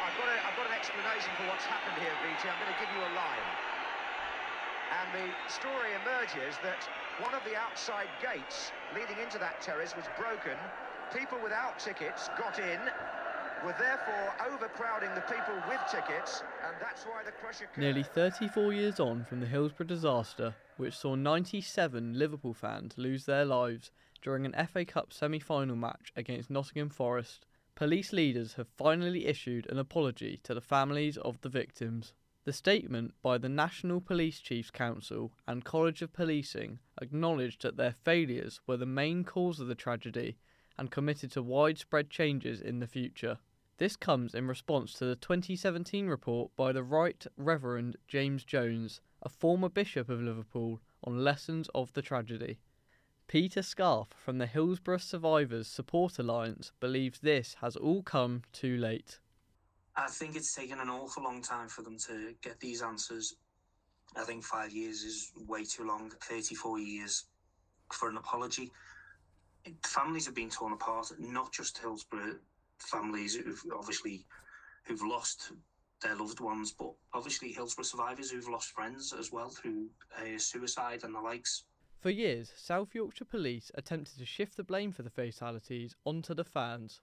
I've got, a, I've got an explanation for what's happened here, VT. I'm going to give you a line. And the story emerges that one of the outside gates leading into that terrace was broken. People without tickets got in, were therefore overcrowding the people with tickets, and that's why the crush occurred. Nearly 34 years on from the Hillsborough disaster, which saw 97 Liverpool fans lose their lives during an FA Cup semi final match against Nottingham Forest, police leaders have finally issued an apology to the families of the victims. The statement by the National Police Chiefs Council and College of Policing acknowledged that their failures were the main cause of the tragedy and committed to widespread changes in the future. This comes in response to the 2017 report by the Right Reverend James Jones, a former Bishop of Liverpool, on lessons of the tragedy. Peter Scarfe from the Hillsborough Survivors Support Alliance believes this has all come too late. I think it's taken an awful long time for them to get these answers. I think five years is way too long, 34 years for an apology. Families have been torn apart, not just Hillsborough families who've obviously who've lost their loved ones, but obviously Hillsborough survivors who've lost friends as well through uh, suicide and the likes. For years, South Yorkshire Police attempted to shift the blame for the fatalities onto the fans,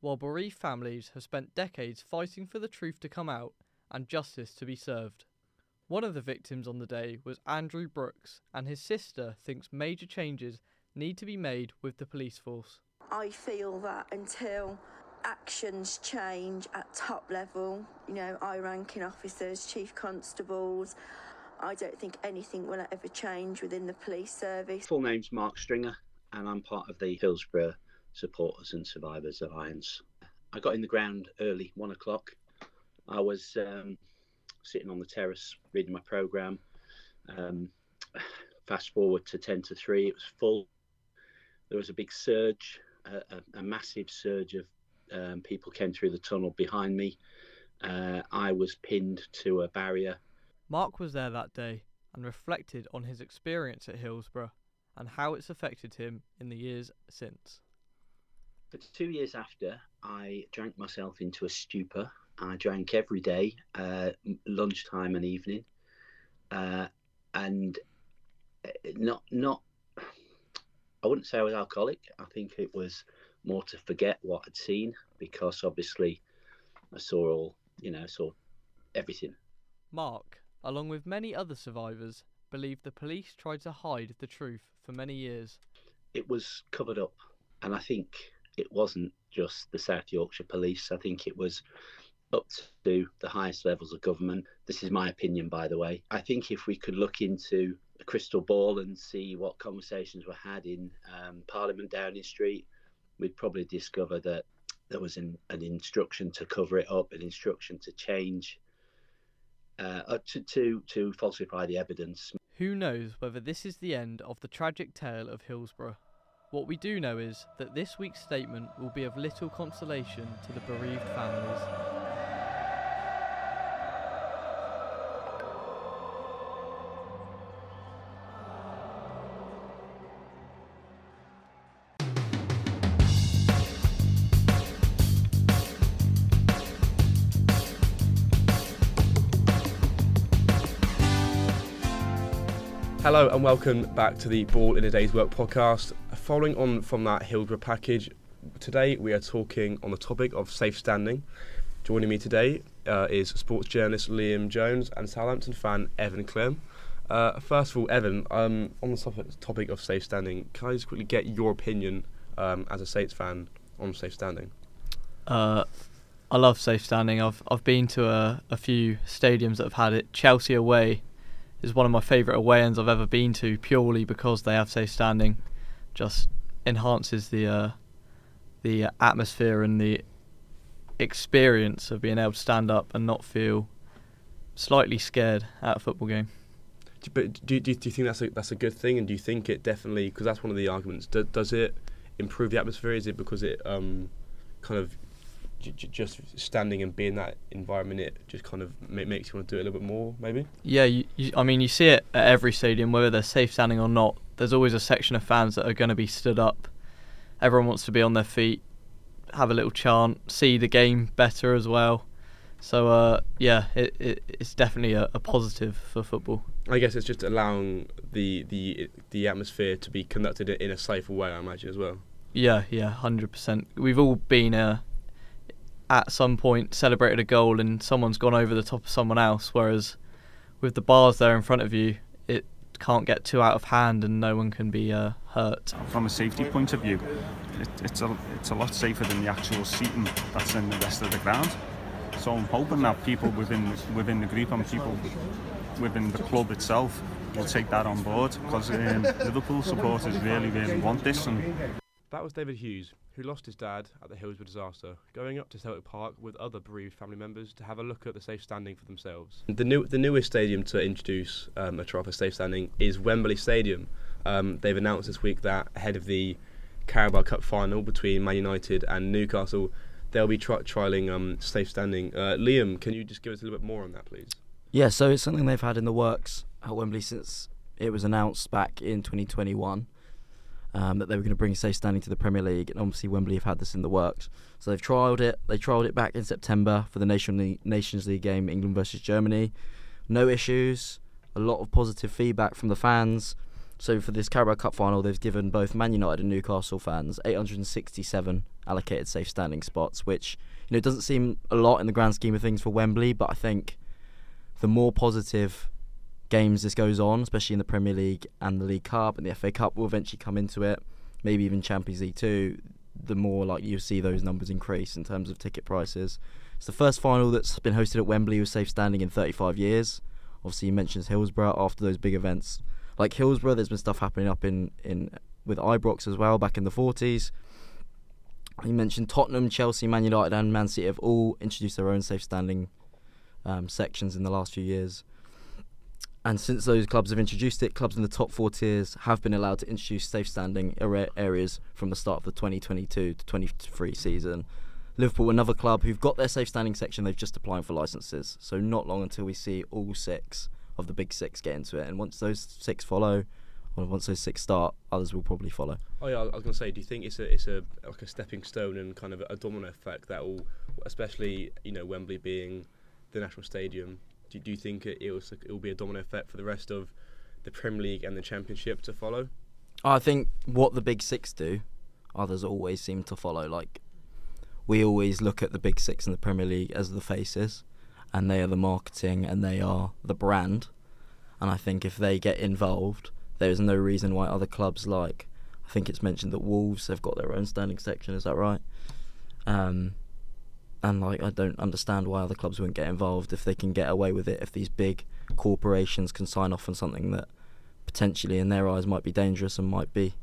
while bereaved families have spent decades fighting for the truth to come out and justice to be served. One of the victims on the day was Andrew Brooks, and his sister thinks major changes need to be made with the police force. I feel that until actions change at top level, you know, high ranking officers, chief constables, I don't think anything will ever change within the police service. Full name's Mark Stringer, and I'm part of the Hillsborough Supporters and Survivors Alliance. I got in the ground early, one o'clock. I was um, sitting on the terrace reading my programme. Um, fast forward to 10 to 3, it was full. There was a big surge, a, a, a massive surge of um, people came through the tunnel behind me. Uh, I was pinned to a barrier Mark was there that day and reflected on his experience at Hillsborough and how it's affected him in the years since. For two years after, I drank myself into a stupor. I drank every day, uh, lunchtime and evening, uh, and uh, not not. I wouldn't say I was alcoholic. I think it was more to forget what I'd seen because obviously I saw all, you know, saw everything. Mark along with many other survivors, believe the police tried to hide the truth for many years. It was covered up, and I think it wasn't just the South Yorkshire Police. I think it was up to the highest levels of government. This is my opinion, by the way. I think if we could look into a crystal ball and see what conversations were had in um, Parliament Downing Street, we'd probably discover that there was an, an instruction to cover it up, an instruction to change uh, uh, to, to, to falsify the evidence. Who knows whether this is the end of the tragic tale of Hillsborough? What we do know is that this week's statement will be of little consolation to the bereaved families. Hello and welcome back to the Ball in a Day's Work podcast. Following on from that Hillsborough package, today we are talking on the topic of safe standing. Joining me today uh, is sports journalist Liam Jones and Southampton fan Evan Clem. Uh, first of all, Evan, um, on the topic of safe standing, can I just quickly get your opinion um, as a Saints fan on safe standing? Uh, I love safe standing. I've I've been to a, a few stadiums that have had it. Chelsea away is one of my favourite away ends I've ever been to, purely because they have safe standing. Just enhances the uh, the atmosphere and the experience of being able to stand up and not feel slightly scared at a football game. But do, do, do you think that's a that's a good thing? And do you think it definitely because that's one of the arguments? Do, does it improve the atmosphere? Is it because it um, kind of j- just standing and being in that environment, it just kind of makes you want to do it a little bit more, maybe. Yeah, you, you, I mean, you see it at every stadium, whether they're safe standing or not. There's always a section of fans that are going to be stood up. Everyone wants to be on their feet, have a little chant, see the game better as well. So uh, yeah, it, it it's definitely a, a positive for football. I guess it's just allowing the the the atmosphere to be conducted in a safer way. I imagine as well. Yeah, yeah, hundred percent. We've all been uh, at some point celebrated a goal and someone's gone over the top of someone else, whereas with the bars there in front of you, it can't get too out of hand and no one can be uh, hurt. From a safety point of view, it, it's a it's a lot safer than the actual seating that's in the rest of the ground. So I'm hoping that people within within the group and people within the club itself will take that on board because um, Liverpool supporters really really want this and That was David Hughes, who lost his dad at the Hillsborough disaster, going up to Celtic Park with other bereaved family members to have a look at the safe standing for themselves. The new, the newest stadium to introduce um, a trial for safe standing is Wembley Stadium. Um, they've announced this week that ahead of the Carabao Cup final between Man United and Newcastle, they'll be tri- trialing um, safe standing. Uh, Liam, can you just give us a little bit more on that, please? Yeah, so it's something they've had in the works at Wembley since it was announced back in 2021 um, that they were going to bring safe standing to the Premier League, and obviously Wembley have had this in the works. So they've trialled it. They trialled it back in September for the Nations League game, England versus Germany. No issues. A lot of positive feedback from the fans. So for this Carabao Cup final, they've given both Man United and Newcastle fans 867 allocated safe standing spots, which you know doesn't seem a lot in the grand scheme of things for Wembley, but I think the more positive games this goes on, especially in the Premier League and the League Cup and the FA Cup will eventually come into it, maybe even Champions League too, the more like you see those numbers increase in terms of ticket prices. It's the first final that's been hosted at Wembley with safe standing in 35 years. Obviously, you mentioned Hillsborough after those big events. Like Hillsborough, there's been stuff happening up in, in with Ibrox as well back in the 40s. You mentioned Tottenham, Chelsea, Man United, and Man City have all introduced their own safe standing um, sections in the last few years. And since those clubs have introduced it, clubs in the top four tiers have been allowed to introduce safe standing areas from the start of the 2022 to 23 season. Liverpool, another club who've got their safe standing section, they've just applying for licenses. So not long until we see all six of the big six get into it. And once those six follow, or once those six start, others will probably follow. Oh yeah, I was to say, do you think it's a it's a like a stepping stone and kind of a domino effect that will, especially you know Wembley being the national stadium, do, do you think it will it will be a domino effect for the rest of the Premier League and the Championship to follow? I think what the big six do, others always seem to follow. Like we always look at the big six in the Premier League as the faces, and they are the marketing and they are the brand. And I think if they get involved, there is no reason why other clubs like I think it's mentioned that Wolves have got their own standing section. Is that right? Um, and like I don't understand why other clubs wouldn't get involved if they can get away with it. If these big corporations can sign off on something that potentially in their eyes might be dangerous and might be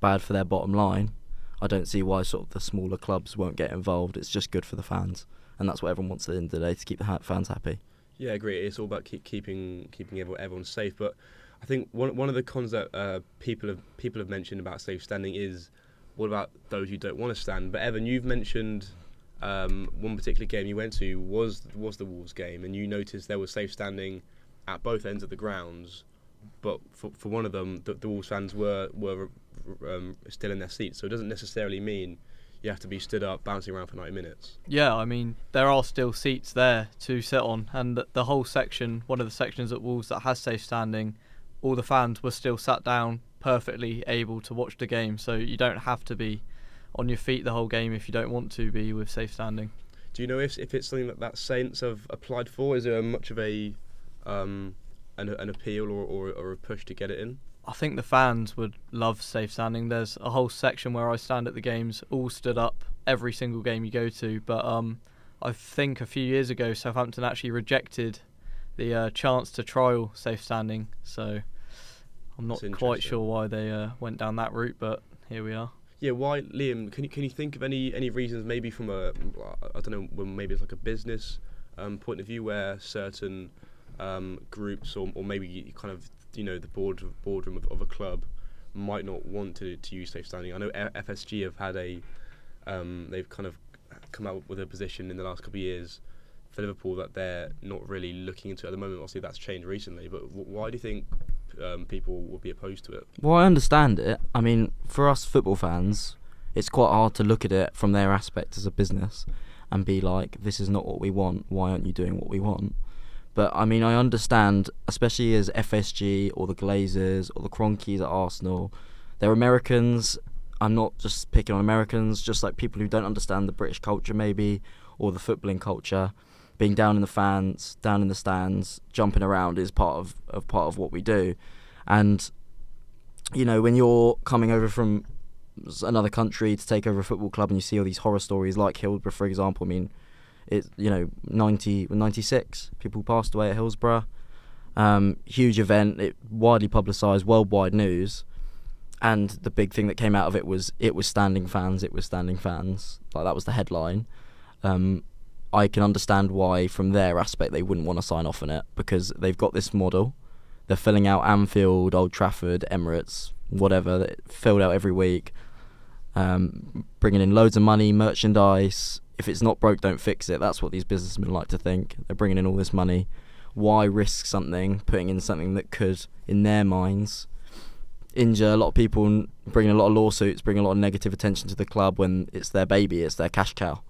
bad for their bottom line, I don't see why sort of the smaller clubs won't get involved. It's just good for the fans, and that's what everyone wants at the end of the day to keep the fans happy. Yeah, I agree. It's all about keep, keeping keeping everyone, safe. But I think one one of the cons that uh, people have people have mentioned about safe standing is what about those who don't want to stand? But Evan, you've mentioned um, one particular game you went to was was the Wolves game, and you noticed there was safe standing at both ends of the grounds, but for, for one of them, the, the Wolves fans were were um, still in their seats. So it doesn't necessarily mean you have to be stood up bouncing around for 90 minutes. Yeah, I mean there are still seats there to sit on, and the, the whole section, one of the sections at Wolves that has safe standing, all the fans were still sat down, perfectly able to watch the game. So you don't have to be on your feet the whole game if you don't want to be with safe standing. Do you know if, if it's something that that Saints have applied for? Is there much of a um, an, an appeal or, or, or a push to get it in? I think the fans would love safe standing. There's a whole section where I stand at the games, all stood up every single game you go to. But um, I think a few years ago, Southampton actually rejected the uh, chance to trial safe standing. So I'm not quite sure why they uh, went down that route, but here we are. Yeah, why, Liam? Can you can you think of any any reasons? Maybe from a I don't know, maybe it's like a business um, point of view where certain um, groups or, or maybe kind of you know the board boardroom of, of a club might not want to, to use safe standing. I know FSG have had a um, they've kind of come out with a position in the last couple of years for Liverpool that they're not really looking into at the moment. Obviously, that's changed recently. But why do you think um, people would be opposed to it? Well, I understand it. I mean, for us football fans, it's quite hard to look at it from their aspect as a business. and be like, this is not what we want. Why aren't you doing what we want? But I mean, I understand, especially as FSG or the Glazers or the Kroenkes at Arsenal, they're Americans. I'm not just picking on Americans, just like people who don't understand the British culture, maybe, or the footballing culture. Being down in the fans, down in the stands, jumping around is part of, of part of what we do. And you know, when you're coming over from another country to take over a football club and you see all these horror stories like Hillsborough, for example, I mean, it you know 90 96 people passed away at Hillsborough. Um, huge event it widely publicized worldwide news. And the big thing that came out of it was it was standing fans it was standing fans. Like that was the headline. Um, I can understand why from their aspect they wouldn't want to sign off on it because they've got this model they're filling out Anfield Old Trafford Emirates whatever filled out every week um, bringing in loads of money merchandise if it's not broke, don't fix it. That's what these businessmen like to think. They're bringing in all this money. Why risk something, putting in something that could, in their minds, injure a lot of people, bring a lot of lawsuits, bring a lot of negative attention to the club when it's their baby, it's their cash cow?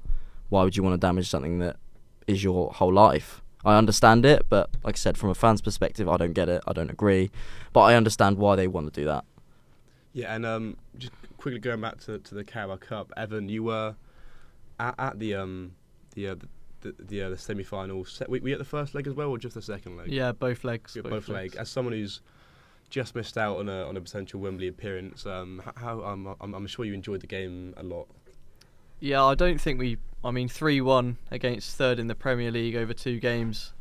Why would you want to damage something that is your whole life? I understand it, but like I said, from a fan's perspective, I don't get it. I don't agree, but I understand why they want to do that. Yeah, and um, just quickly going back to to the Carabao Cup, Evan, you were at, at the um the uh, the the, uh, the semi-final. Se- we, we at the first leg as well, or just the second leg? Yeah, both legs. both, both legs. legs. As someone who's just missed out on a on a potential Wembley appearance, um, how um, I'm I'm sure you enjoyed the game a lot. Yeah, I don't think we. I mean, three-one against third in the Premier League over two games.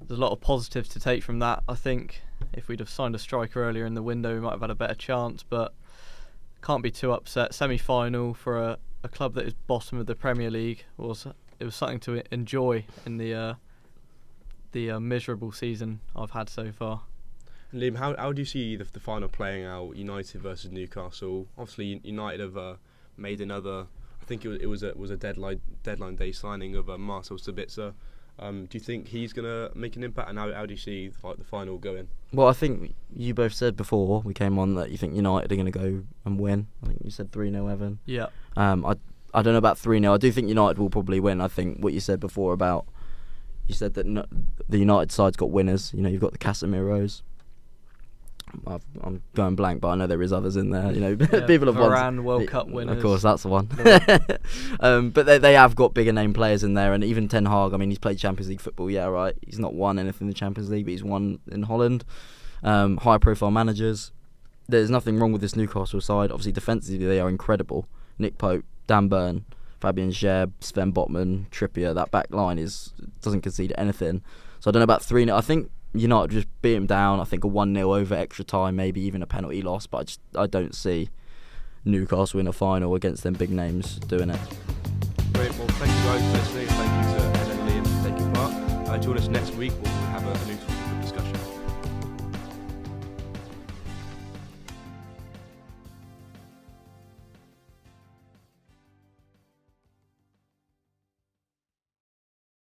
There's a lot of positives to take from that. I think if we'd have signed a striker earlier in the window, we might have had a better chance. But can't be too upset. Semi-final for a a club that is bottom of the Premier League was it was something to enjoy in the uh, the uh, miserable season I've had so far. Liam, how how do you see the, the final playing out? United versus Newcastle. Obviously, United have uh, made another. I think it was, it was a was a deadline deadline day signing of uh, Marcel Sabitzer. Um, do you think he's going to make an impact, and how, how do you see like the final going? Well, I think you both said before we came on that you think United are going to go and win. I think you said three 0 Evan. Yeah. Um, I I don't know about three 0 I do think United will probably win. I think what you said before about you said that no, the United side's got winners. You know, you've got the Casemiros, i am going blank, but I know there is others in there. You know, yeah, people have Varane, won. World Cup winners. Of course, that's the one. um, but they they have got bigger name players in there, and even Ten Hag. I mean, he's played Champions League football. Yeah, right. He's not won anything in the Champions League, but he's won in Holland. Um, high profile managers. There's nothing wrong with this Newcastle side. Obviously, defensively they are incredible. Nick Pope, Dan Burn, Fabian Schär, Sven Botman, Trippier. That back line is doesn't concede anything. So I don't know about three. I think United just beat him down. I think a one 0 over extra time, maybe even a penalty loss. But I just I don't see Newcastle in a final against them big names doing it. Great. Well, thank you guys for listening. Thank you to Ellen and Liam for taking part. Uh, join us next week. We'll have a, a new